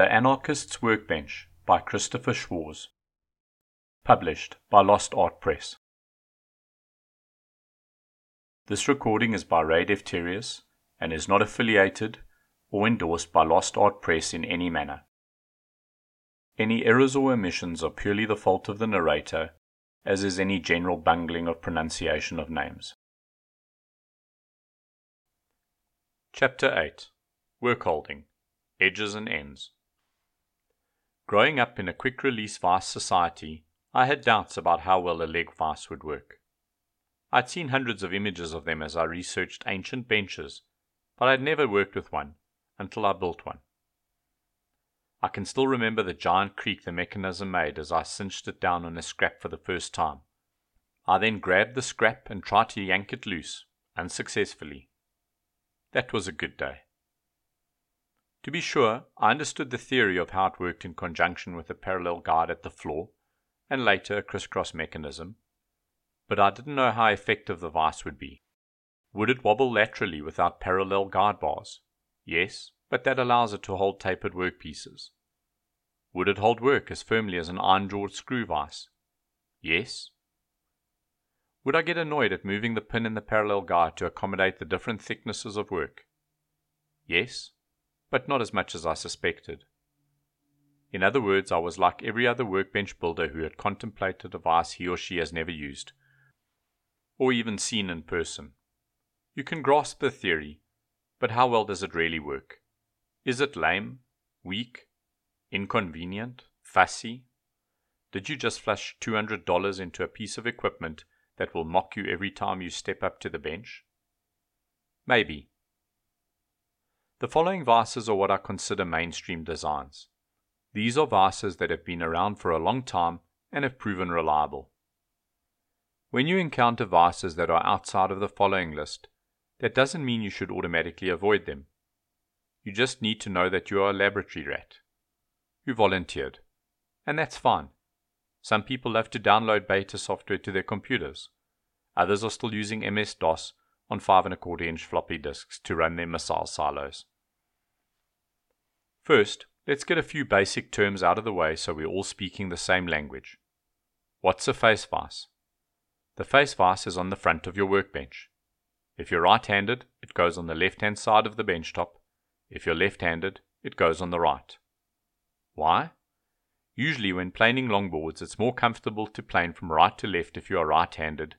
The Anarchist's Workbench by Christopher Schwarz. Published by Lost Art Press. This recording is by Ray Defterius and is not affiliated or endorsed by Lost Art Press in any manner. Any errors or omissions are purely the fault of the narrator, as is any general bungling of pronunciation of names. Chapter 8 Workholding Edges and Ends. Growing up in a quick release vice society, I had doubts about how well a leg vice would work. I'd seen hundreds of images of them as I researched ancient benches, but I'd never worked with one until I built one. I can still remember the giant creak the mechanism made as I cinched it down on a scrap for the first time. I then grabbed the scrap and tried to yank it loose, unsuccessfully. That was a good day. To be sure, I understood the theory of how it worked in conjunction with a parallel guide at the floor, and later a crisscross mechanism, but I didn't know how effective the vice would be. Would it wobble laterally without parallel guide bars? Yes, but that allows it to hold tapered workpieces. Would it hold work as firmly as an iron jawed screw vice? Yes, would I get annoyed at moving the pin in the parallel guide to accommodate the different thicknesses of work? Yes, but not as much as I suspected. In other words, I was like every other workbench builder who had contemplated a device he or she has never used, or even seen in person. You can grasp the theory, but how well does it really work? Is it lame, weak, inconvenient, fussy? Did you just flush $200 into a piece of equipment that will mock you every time you step up to the bench? Maybe. The following vices are what I consider mainstream designs. These are vices that have been around for a long time and have proven reliable. When you encounter vices that are outside of the following list, that doesn't mean you should automatically avoid them. You just need to know that you are a laboratory rat. You volunteered, and that's fine. Some people love to download beta software to their computers. Others are still using MS DOS on 5 and a quarter inch floppy disks to run their missile silos. First, let's get a few basic terms out of the way so we're all speaking the same language. What's a face vise? The face vise is on the front of your workbench. If you're right handed, it goes on the left hand side of the bench top. If you're left handed, it goes on the right. Why? Usually, when planing longboards, it's more comfortable to plane from right to left if you are right handed,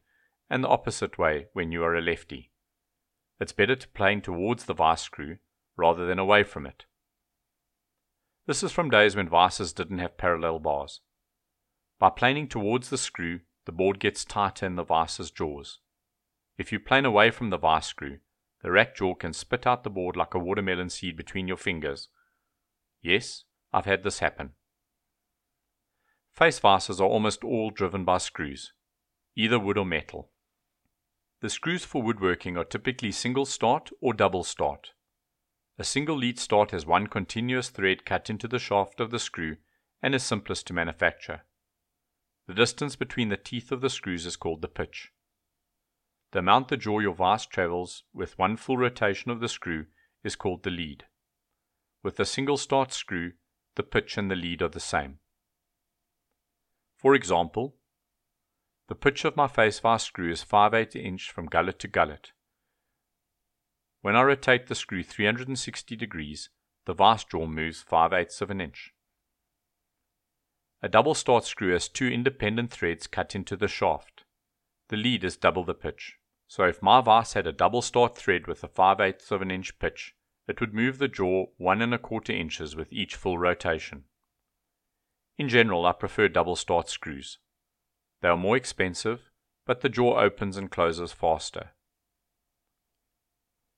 and the opposite way when you are a lefty. It's better to plane towards the vice screw rather than away from it. This is from days when vices didn't have parallel bars. By planing towards the screw, the board gets tighter in the vice's jaws. If you plane away from the vice screw, the rack jaw can spit out the board like a watermelon seed between your fingers. Yes, I've had this happen. Face vices are almost all driven by screws, either wood or metal. The screws for woodworking are typically single start or double start. A single lead start has one continuous thread cut into the shaft of the screw and is simplest to manufacture. The distance between the teeth of the screws is called the pitch. The amount the jaw your vise travels with one full rotation of the screw is called the lead. With a single start screw, the pitch and the lead are the same. For example, the pitch of my face vise screw is 5 8 inch from gullet to gullet. When I rotate the screw 360 degrees, the vise jaw moves 5/8 of an inch. A double start screw has two independent threads cut into the shaft. The lead is double the pitch. So if my vise had a double start thread with a 5/8 of an inch pitch, it would move the jaw one and a quarter inches with each full rotation. In general, I prefer double start screws. They are more expensive, but the jaw opens and closes faster.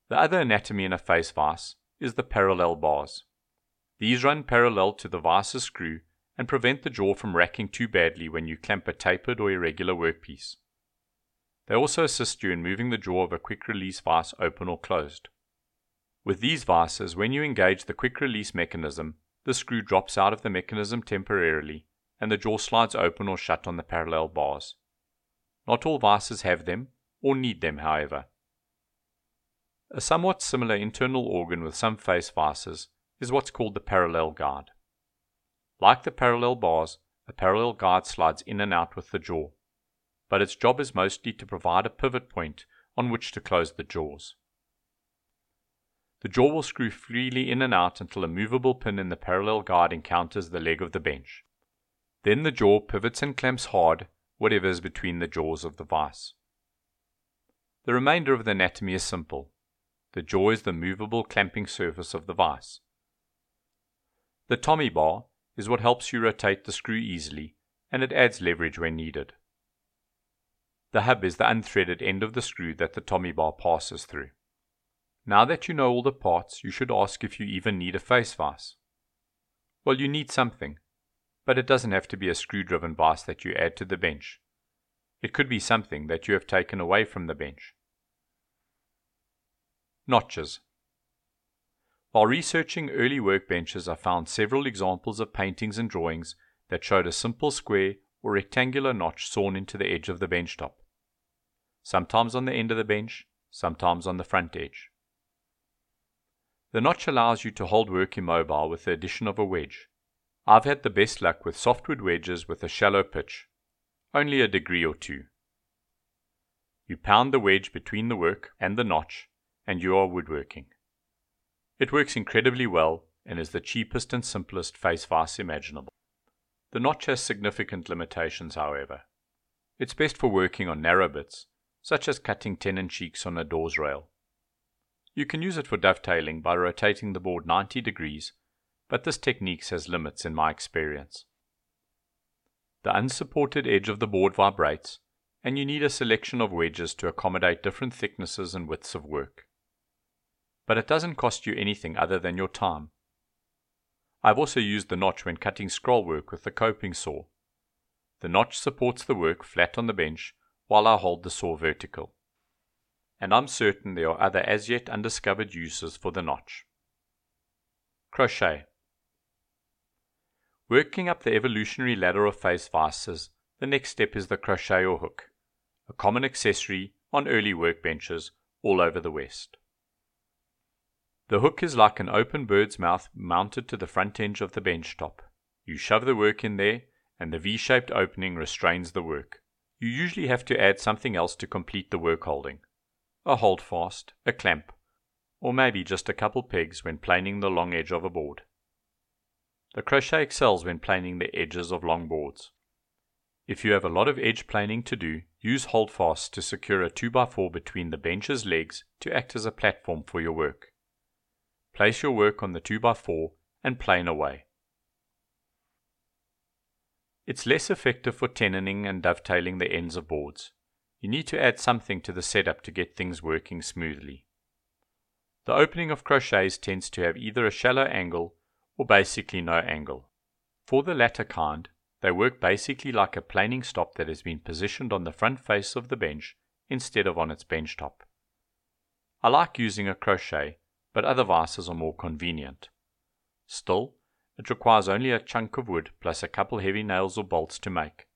The other anatomy in a face vise is the parallel bars. These run parallel to the vise's screw and prevent the jaw from racking too badly when you clamp a tapered or irregular workpiece. They also assist you in moving the jaw of a quick release vise open or closed. With these vices, when you engage the quick release mechanism, the screw drops out of the mechanism temporarily, and the jaw slides open or shut on the parallel bars. Not all vices have them, or need them, however. A somewhat similar internal organ with some face vices is what's called the parallel guard. Like the parallel bars, a parallel guard slides in and out with the jaw, but its job is mostly to provide a pivot point on which to close the jaws. The jaw will screw freely in and out until a movable pin in the parallel guard encounters the leg of the bench. Then the jaw pivots and clamps hard whatever is between the jaws of the vice. The remainder of the anatomy is simple. The jaw is the movable clamping surface of the vice. The Tommy bar is what helps you rotate the screw easily, and it adds leverage when needed. The hub is the unthreaded end of the screw that the Tommy bar passes through. Now that you know all the parts, you should ask if you even need a face vise. Well, you need something, but it doesn't have to be a screw driven vise that you add to the bench. It could be something that you have taken away from the bench. Notches. While researching early workbenches, I found several examples of paintings and drawings that showed a simple square or rectangular notch sawn into the edge of the bench top, sometimes on the end of the bench, sometimes on the front edge. The notch allows you to hold work immobile with the addition of a wedge. I've had the best luck with softwood wedges with a shallow pitch, only a degree or two. You pound the wedge between the work and the notch, and you are woodworking. It works incredibly well and is the cheapest and simplest face vise imaginable. The notch has significant limitations, however. It's best for working on narrow bits, such as cutting tenon cheeks on a door's rail. You can use it for dovetailing by rotating the board 90 degrees, but this technique has limits in my experience. The unsupported edge of the board vibrates, and you need a selection of wedges to accommodate different thicknesses and widths of work. But it doesn't cost you anything other than your time. I've also used the notch when cutting scroll work with the coping saw. The notch supports the work flat on the bench while I hold the saw vertical and I'm certain there are other as yet undiscovered uses for the notch. Crochet. Working up the evolutionary ladder of face vices, the next step is the crochet or hook, a common accessory on early workbenches all over the West. The hook is like an open bird's mouth mounted to the front edge of the bench top. You shove the work in there, and the V shaped opening restrains the work. You usually have to add something else to complete the work holding a holdfast, a clamp, or maybe just a couple pegs when planing the long edge of a board. The crochet excels when planing the edges of long boards. If you have a lot of edge planing to do, use holdfast to secure a 2x4 between the bench's legs to act as a platform for your work. Place your work on the 2x4 and plane away. It's less effective for tenoning and dovetailing the ends of boards. You need to add something to the setup to get things working smoothly. The opening of crochets tends to have either a shallow angle or basically no angle. For the latter kind, they work basically like a planing stop that has been positioned on the front face of the bench instead of on its bench top. I like using a crochet, but other vices are more convenient. Still, it requires only a chunk of wood plus a couple heavy nails or bolts to make.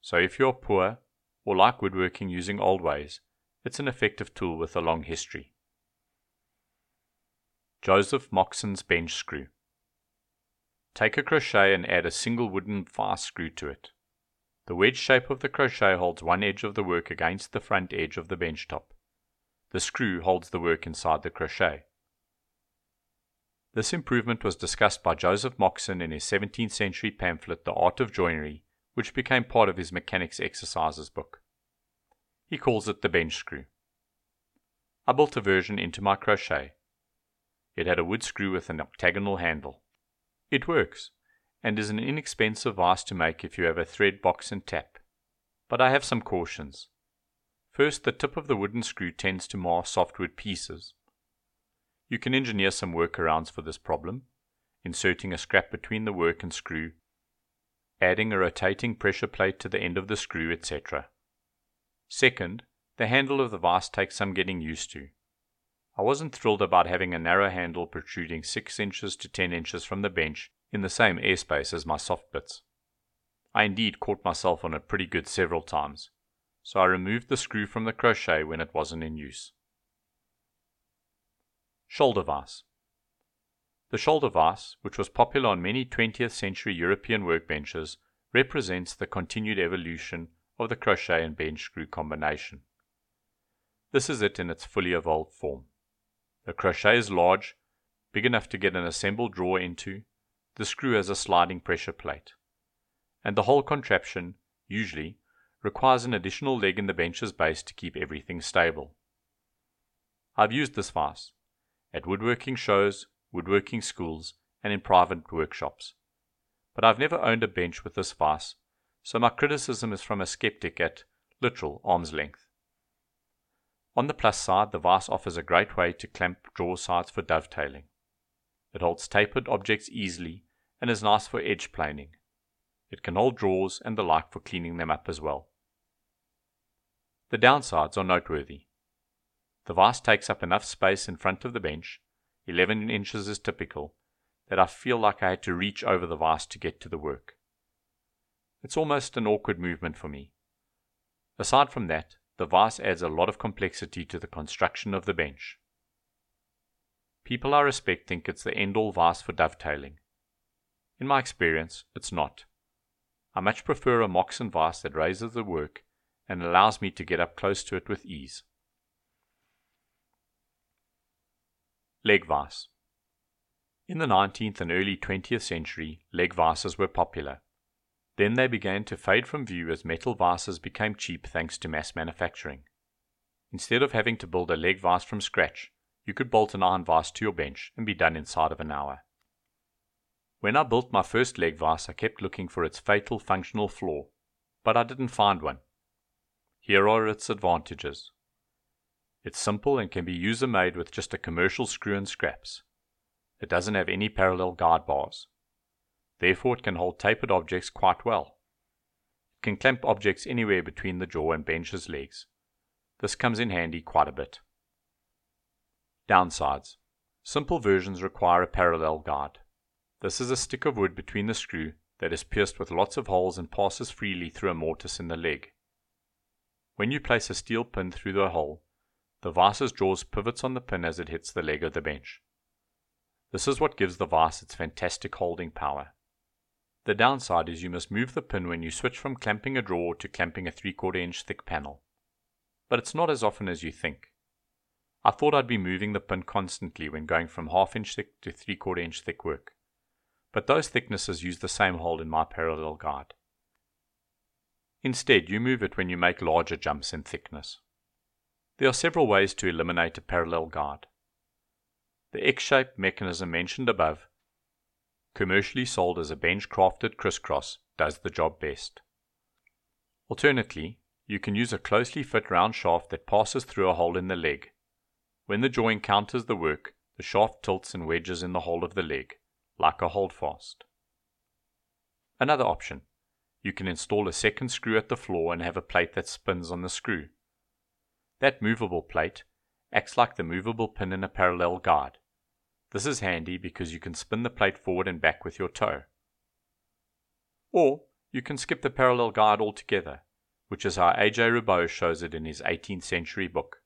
So if you're poor or like woodworking using old ways, it's an effective tool with a long history. Joseph Moxon's bench screw. Take a crochet and add a single wooden fast screw to it. The wedge shape of the crochet holds one edge of the work against the front edge of the bench top. The screw holds the work inside the crochet. This improvement was discussed by Joseph Moxon in his 17th century pamphlet The Art of Joinery which became part of his mechanics exercises book. He calls it the bench screw. I built a version into my crochet. It had a wood screw with an octagonal handle. It works, and is an inexpensive vise to make if you have a thread box and tap. But I have some cautions. First, the tip of the wooden screw tends to mar softwood pieces. You can engineer some workarounds for this problem, inserting a scrap between the work and screw adding a rotating pressure plate to the end of the screw, etc. Second, the handle of the vise takes some getting used to. I wasn't thrilled about having a narrow handle protruding 6 inches to 10 inches from the bench in the same airspace as my soft bits. I indeed caught myself on it pretty good several times, so I removed the screw from the crochet when it wasn't in use. Shoulder vise. The shoulder vise, which was popular on many 20th century European workbenches, represents the continued evolution of the crochet and bench screw combination. This is it in its fully evolved form. The crochet is large, big enough to get an assembled drawer into, the screw has a sliding pressure plate, and the whole contraption, usually, requires an additional leg in the bench's base to keep everything stable. I've used this vise at woodworking shows, woodworking schools, and in private workshops. But I've never owned a bench with this vise, so my criticism is from a skeptic at literal arm's length. On the plus side, the vise offers a great way to clamp drawer sides for dovetailing. It holds tapered objects easily and is nice for edge planing. It can hold drawers and the like for cleaning them up as well. The downsides are noteworthy. The vise takes up enough space in front of the bench, 11 inches is typical, that I feel like I had to reach over the vise to get to the work. It's almost an awkward movement for me. Aside from that, the vise adds a lot of complexity to the construction of the bench. People I respect think it's the end all vise for dovetailing. In my experience, it's not. I much prefer a Moxon vise that raises the work and allows me to get up close to it with ease. Leg vise. In the 19th and early 20th century, leg vises were popular. Then they began to fade from view as metal vises became cheap thanks to mass manufacturing. Instead of having to build a leg vise from scratch, you could bolt an iron vise to your bench and be done inside of an hour. When I built my first leg vise, I kept looking for its fatal functional flaw, but I didn't find one. Here are its advantages. It's simple and can be user made with just a commercial screw and scraps. It doesn't have any parallel guide bars. Therefore, it can hold tapered objects quite well. It can clamp objects anywhere between the jaw and bench's legs. This comes in handy quite a bit. Downsides. Simple versions require a parallel guide. This is a stick of wood between the screw that is pierced with lots of holes and passes freely through a mortise in the leg. When you place a steel pin through the hole, the vise's jaws pivots on the pin as it hits the leg of the bench. This is what gives the vise its fantastic holding power. The downside is you must move the pin when you switch from clamping a drawer to clamping a 3 quarter inch thick panel. But it's not as often as you think. I thought I'd be moving the pin constantly when going from half inch thick to 3 quarter inch thick work. But those thicknesses use the same hold in my parallel guide. Instead, you move it when you make larger jumps in thickness. There are several ways to eliminate a parallel guide. The X-shaped mechanism mentioned above, commercially sold as a Benchcrafted crisscross, does the job best. Alternately, you can use a closely fit round shaft that passes through a hole in the leg. When the jaw encounters the work, the shaft tilts and wedges in the hole of the leg, like a holdfast. Another option. You can install a second screw at the floor and have a plate that spins on the screw. That movable plate acts like the movable pin in a parallel guide. This is handy because you can spin the plate forward and back with your toe. Or you can skip the parallel guide altogether, which is how A.J. Roubo shows it in his 18th century book.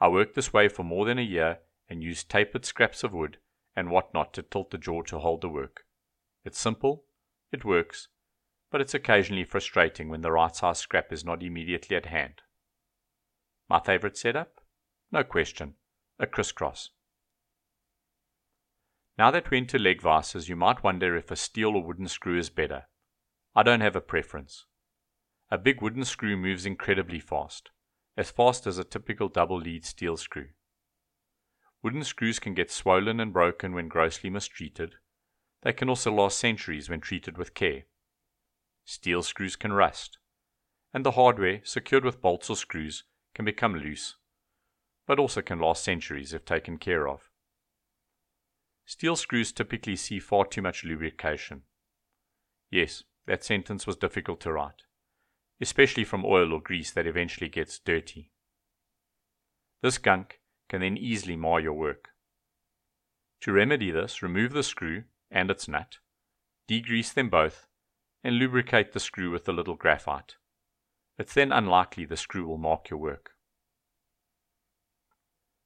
I worked this way for more than a year and used tapered scraps of wood and whatnot to tilt the jaw to hold the work. It's simple, it works, but it's occasionally frustrating when the right size scrap is not immediately at hand. My favorite setup? No question, a crisscross. Now that we're into leg vises, you might wonder if a steel or wooden screw is better. I don't have a preference. A big wooden screw moves incredibly fast, as fast as a typical double lead steel screw. Wooden screws can get swollen and broken when grossly mistreated. They can also last centuries when treated with care. Steel screws can rust, and the hardware, secured with bolts or screws, can become loose, but also can last centuries if taken care of. Steel screws typically see far too much lubrication. Yes, that sentence was difficult to write, especially from oil or grease that eventually gets dirty. This gunk can then easily mar your work. To remedy this, remove the screw and its nut, degrease them both, and lubricate the screw with a little graphite. It's then unlikely the screw will mark your work.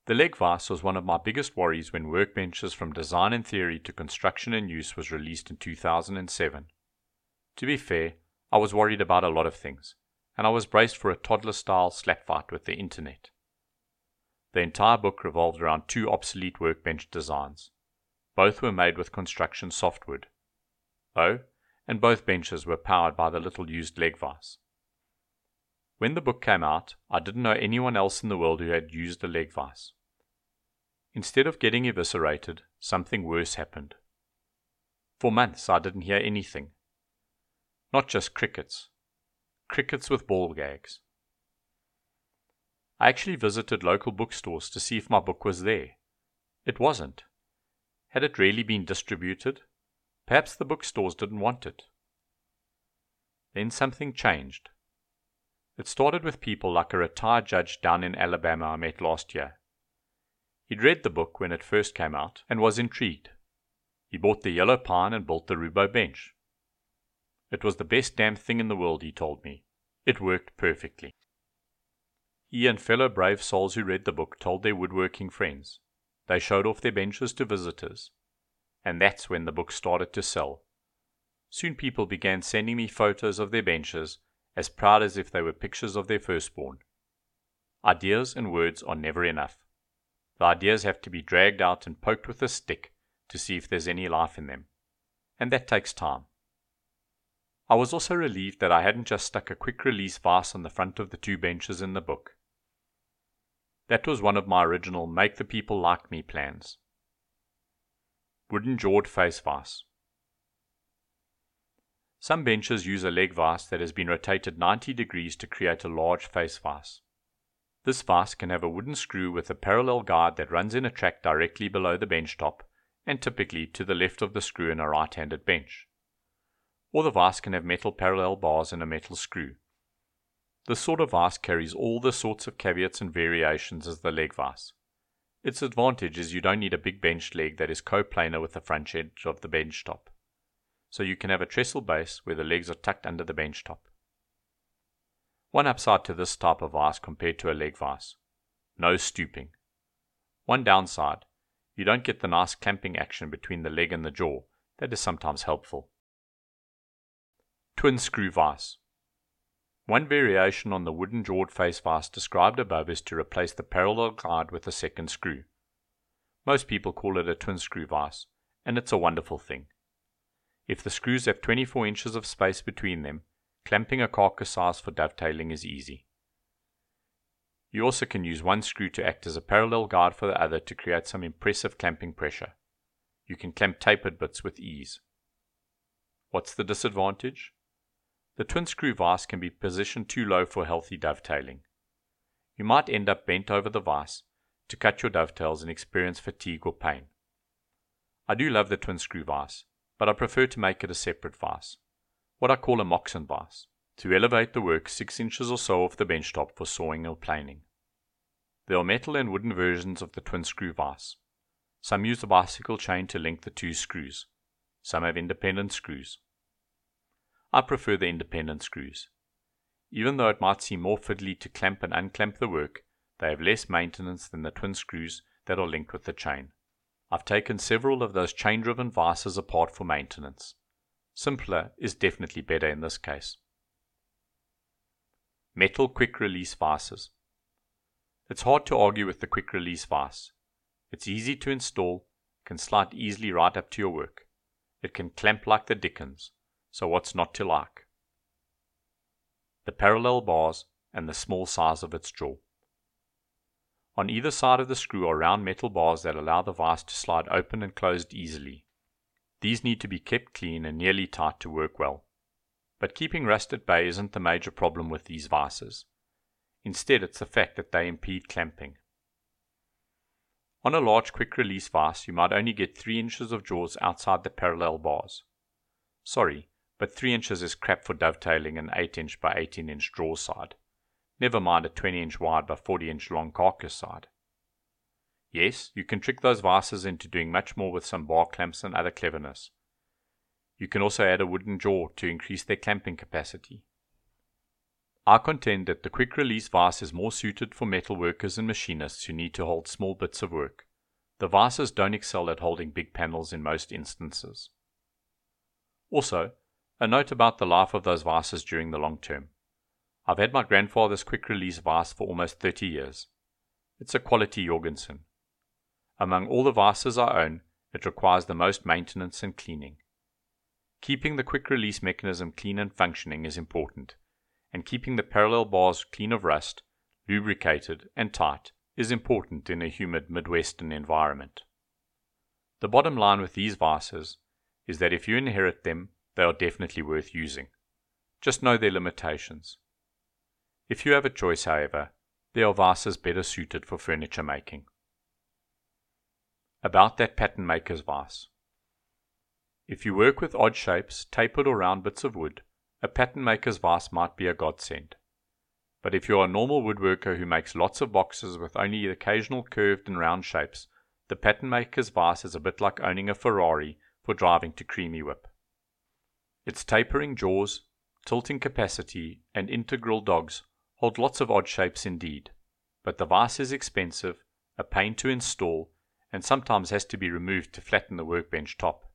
The leg vise was one of my biggest worries when Workbenches from Design and Theory to Construction and Use was released in 2007. To be fair, I was worried about a lot of things, and I was braced for a toddler style slap fight with the internet. The entire book revolved around two obsolete workbench designs. Both were made with construction softwood. Oh, and both benches were powered by the little used leg vise. When the book came out, I didn't know anyone else in the world who had used a leg vise. Instead of getting eviscerated, something worse happened. For months I didn't hear anything. Not just crickets. Crickets with ball gags. I actually visited local bookstores to see if my book was there. It wasn't. Had it really been distributed? Perhaps the bookstores didn't want it. Then something changed. It started with people like a retired judge down in Alabama I met last year. He'd read the book when it first came out and was intrigued. He bought the yellow pine and built the Roubo bench. It was the best damn thing in the world, he told me. It worked perfectly. He and fellow brave souls who read the book told their woodworking friends. They showed off their benches to visitors. And that's when the book started to sell. Soon people began sending me photos of their benches, as proud as if they were pictures of their firstborn. Ideas and words are never enough. The ideas have to be dragged out and poked with a stick to see if there's any life in them. And that takes time. I was also relieved that I hadn't just stuck a quick release vise on the front of the two benches in the book. That was one of my original make the people like me plans. Wooden jawed face vise. Some benches use a leg vise that has been rotated 90 degrees to create a large face vise. This vise can have a wooden screw with a parallel guide that runs in a track directly below the bench top and typically to the left of the screw in a right-handed bench. Or the vise can have metal parallel bars and a metal screw. This sort of vise carries all the sorts of caveats and variations as the leg vise. Its advantage is you don't need a big bench leg that is coplanar with the front edge of the bench top. So you can have a trestle base where the legs are tucked under the bench top. One upside to this type of vise compared to a leg vise. No stooping. One downside, you don't get the nice clamping action between the leg and the jaw that is sometimes helpful. Twin screw vise. One variation on the wooden jawed face vise described above is to replace the parallel guide with a second screw. Most people call it a twin screw vise, and it's a wonderful thing. If the screws have 24 inches of space between them, clamping a carcass size for dovetailing is easy. You also can use one screw to act as a parallel guide for the other to create some impressive clamping pressure. You can clamp tapered bits with ease. What's the disadvantage? The twin screw vise can be positioned too low for healthy dovetailing. You might end up bent over the vise to cut your dovetails and experience fatigue or pain. I do love the twin screw vise, but I prefer to make it a separate vise, what I call a moxon vise, to elevate the work 6 inches or so off the bench top for sawing or planing. There are metal and wooden versions of the twin screw vise. Some use a bicycle chain to link the two screws. Some have independent screws. I prefer the independent screws. Even though it might seem more fiddly to clamp and unclamp the work, they have less maintenance than the twin screws that are linked with the chain. I've taken several of those chain driven vices apart for maintenance. Simpler is definitely better in this case. Metal quick release vices. It's hard to argue with the quick release vise. It's easy to install, can slide easily right up to your work. It can clamp like the dickens so what's not to like? The parallel bars and the small size of its jaw. On either side of the screw are round metal bars that allow the vise to slide open and closed easily. These need to be kept clean and nearly tight to work well. But keeping rust at bay isn't the major problem with these vices. Instead, it's the fact that they impede clamping. On a large quick release vise, you might only get 3 inches of jaws outside the parallel bars. Sorry, but 3 inches is crap for dovetailing an 8 inch by 18 inch draw side. Never mind a 20 inch wide by 40 inch long carcass side. Yes, you can trick those vices into doing much more with some bar clamps and other cleverness. You can also add a wooden jaw to increase their clamping capacity. I contend that the quick release vise is more suited for metal workers and machinists who need to hold small bits of work. The vices don't excel at holding big panels in most instances. Also, a note about the life of those vices during the long term. I've had my grandfather's quick release vise for almost 30 years. It's a quality Jorgensen. Among all the vices I own, it requires the most maintenance and cleaning. Keeping the quick release mechanism clean and functioning is important and keeping the parallel bars clean of rust, lubricated, and tight is important in a humid Midwestern environment. The bottom line with these vices is that if you inherit them, they are definitely worth using. Just know their limitations. If you have a choice, however, there are vices better suited for furniture making. About that pattern maker's vise. If you work with odd shapes, tapered or round bits of wood, a pattern maker's vise might be a godsend. But if you're a normal woodworker who makes lots of boxes with only occasional curved and round shapes, the pattern maker's vise is a bit like owning a Ferrari for driving to Creamy Whip. Its tapering jaws, tilting capacity, and integral dogs hold lots of odd shapes indeed, but the vise is expensive, a pain to install, and sometimes has to be removed to flatten the workbench top.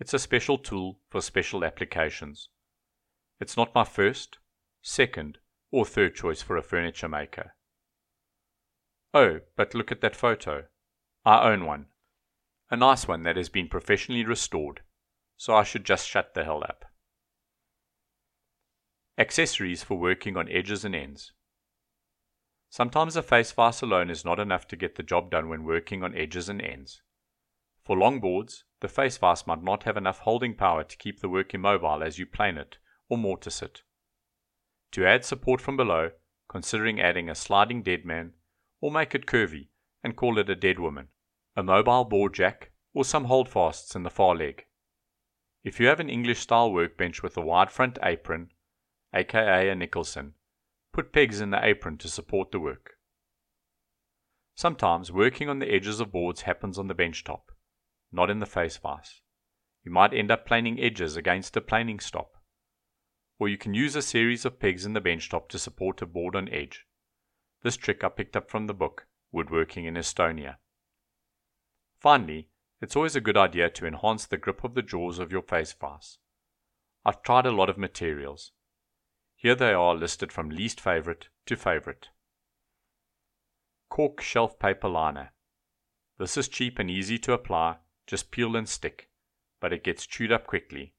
It's a special tool for special applications. It's not my first, second, or third choice for a furniture maker. Oh, but look at that photo. I own one. A nice one that has been professionally restored, so I should just shut the hell up. Accessories for working on edges and ends. Sometimes a face vise alone is not enough to get the job done when working on edges and ends. For long boards, the face vise might not have enough holding power to keep the work immobile as you plane it or mortise it. To add support from below, considering adding a sliding dead man, or make it curvy and call it a dead woman, a mobile board jack, or some holdfasts in the far leg. If you have an English style workbench with a wide front apron, aka a Nicholson, put pegs in the apron to support the work. Sometimes working on the edges of boards happens on the bench top not in the face vise. You might end up planing edges against a planing stop. Or you can use a series of pegs in the benchtop to support a board on edge. This trick I picked up from the book, Woodworking in Estonia. Finally, it's always a good idea to enhance the grip of the jaws of your face vise. I've tried a lot of materials. Here they are listed from least favorite to favorite. Cork shelf paper liner. This is cheap and easy to apply just peel and stick, but it gets chewed up quickly.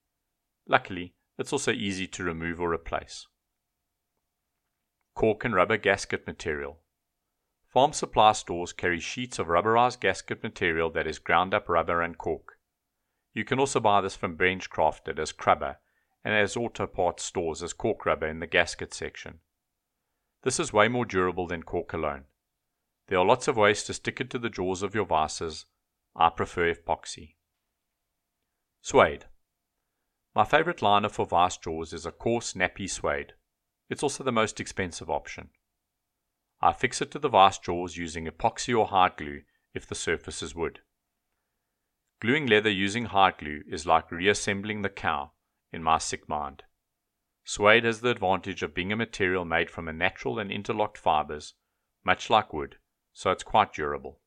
Luckily, it's also easy to remove or replace. Cork and rubber gasket material. Farm supply stores carry sheets of rubberized gasket material that is ground up rubber and cork. You can also buy this from Benchcrafted as crubber and as auto parts stores as cork rubber in the gasket section. This is way more durable than cork alone. There are lots of ways to stick it to the jaws of your vices I prefer epoxy. Suede. My favorite liner for vise jaws is a coarse nappy suede. It's also the most expensive option. I fix it to the vise jaws using epoxy or hard glue if the surface is wood. Gluing leather using hard glue is like reassembling the cow in my sick mind. Suede has the advantage of being a material made from a natural and interlocked fibers, much like wood, so it's quite durable.